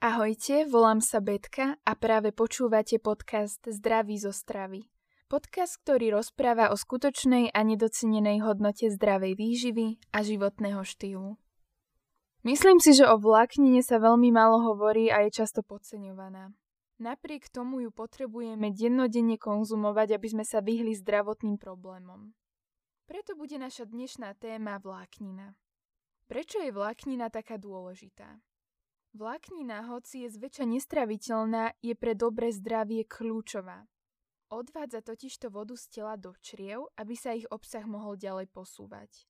Ahojte, volám sa Betka a práve počúvate podcast Zdraví zo stravy. Podcast, ktorý rozpráva o skutočnej a nedocenenej hodnote zdravej výživy a životného štýlu. Myslím si, že o vláknine sa veľmi málo hovorí a je často podceňovaná. Napriek tomu ju potrebujeme dennodenne konzumovať, aby sme sa vyhli zdravotným problémom. Preto bude naša dnešná téma vláknina. Prečo je vláknina taká dôležitá? Vláknina, hoci je zväčša nestraviteľná, je pre dobré zdravie kľúčová. Odvádza totižto vodu z tela do čriev, aby sa ich obsah mohol ďalej posúvať.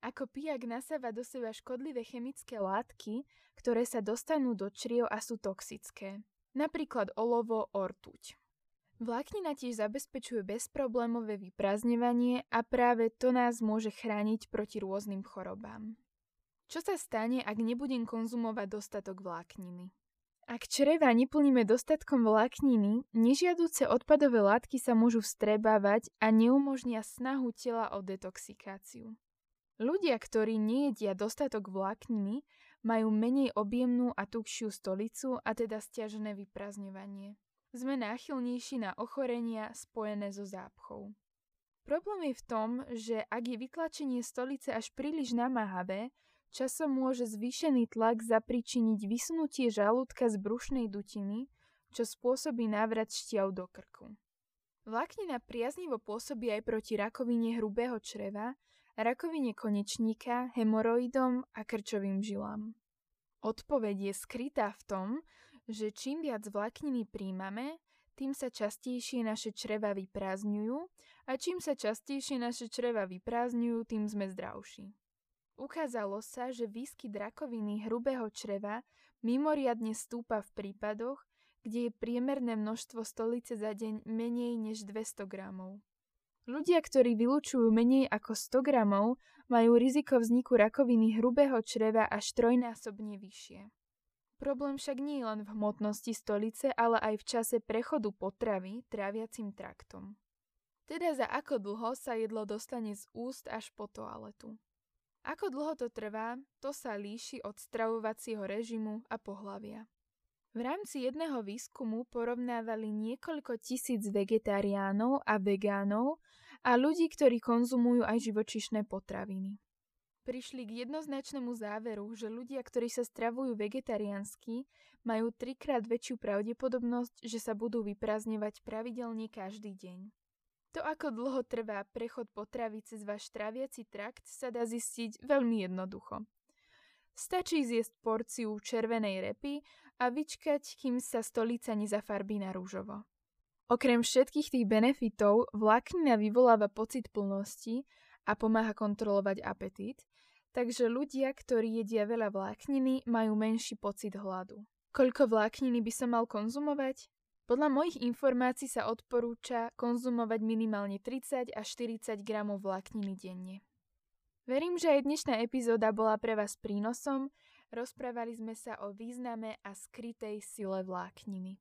Ako pijak nasáva do seba škodlivé chemické látky, ktoré sa dostanú do čriev a sú toxické. Napríklad olovo, ortuť. Vláknina tiež zabezpečuje bezproblémové vyprázdňovanie a práve to nás môže chrániť proti rôznym chorobám. Čo sa stane, ak nebudem konzumovať dostatok vlákniny? Ak čreva neplníme dostatkom vlákniny, nežiaduce odpadové látky sa môžu vstrebávať a neumožnia snahu tela o detoxikáciu. Ľudia, ktorí nejedia dostatok vlákniny, majú menej objemnú a tukšiu stolicu a teda stiažené vyprázdňovanie. Sme náchylnejší na ochorenia spojené so zápchou. Problém je v tom, že ak je vytlačenie stolice až príliš namáhavé, Časom môže zvýšený tlak zapričiniť vysunutie žalúdka z brušnej dutiny, čo spôsobí návrat šťav do krku. Vláknina priaznivo pôsobí aj proti rakovine hrubého čreva, rakovine konečníka, hemoroidom a krčovým žilám. Odpoveď je skrytá v tom, že čím viac vlákniny príjmame, tým sa častejšie naše čreva vyprázdňujú a čím sa častejšie naše čreva vyprázdňujú, tým sme zdravší. Ukázalo sa, že výskyt rakoviny hrubého čreva mimoriadne stúpa v prípadoch, kde je priemerné množstvo stolice za deň menej než 200 gramov. Ľudia, ktorí vylúčujú menej ako 100 gramov, majú riziko vzniku rakoviny hrubého čreva až trojnásobne vyššie. Problém však nie je len v hmotnosti stolice, ale aj v čase prechodu potravy tráviacim traktom. Teda za ako dlho sa jedlo dostane z úst až po toaletu. Ako dlho to trvá, to sa líši od stravovacieho režimu a pohlavia. V rámci jedného výskumu porovnávali niekoľko tisíc vegetariánov a vegánov a ľudí, ktorí konzumujú aj živočišné potraviny. Prišli k jednoznačnému záveru, že ľudia, ktorí sa stravujú vegetariánsky, majú trikrát väčšiu pravdepodobnosť, že sa budú vyprázdňovať pravidelne každý deň. To, ako dlho trvá prechod potravy cez váš tráviaci trakt, sa dá zistiť veľmi jednoducho. Stačí zjesť porciu červenej repy a vyčkať, kým sa stolica nezafarbí na rúžovo. Okrem všetkých tých benefitov, vláknina vyvoláva pocit plnosti a pomáha kontrolovať apetít, takže ľudia, ktorí jedia veľa vlákniny, majú menší pocit hladu. Koľko vlákniny by som mal konzumovať? Podľa mojich informácií sa odporúča konzumovať minimálne 30 až 40 gramov vlákniny denne. Verím, že aj dnešná epizóda bola pre vás prínosom. Rozprávali sme sa o význame a skrytej sile vlákniny.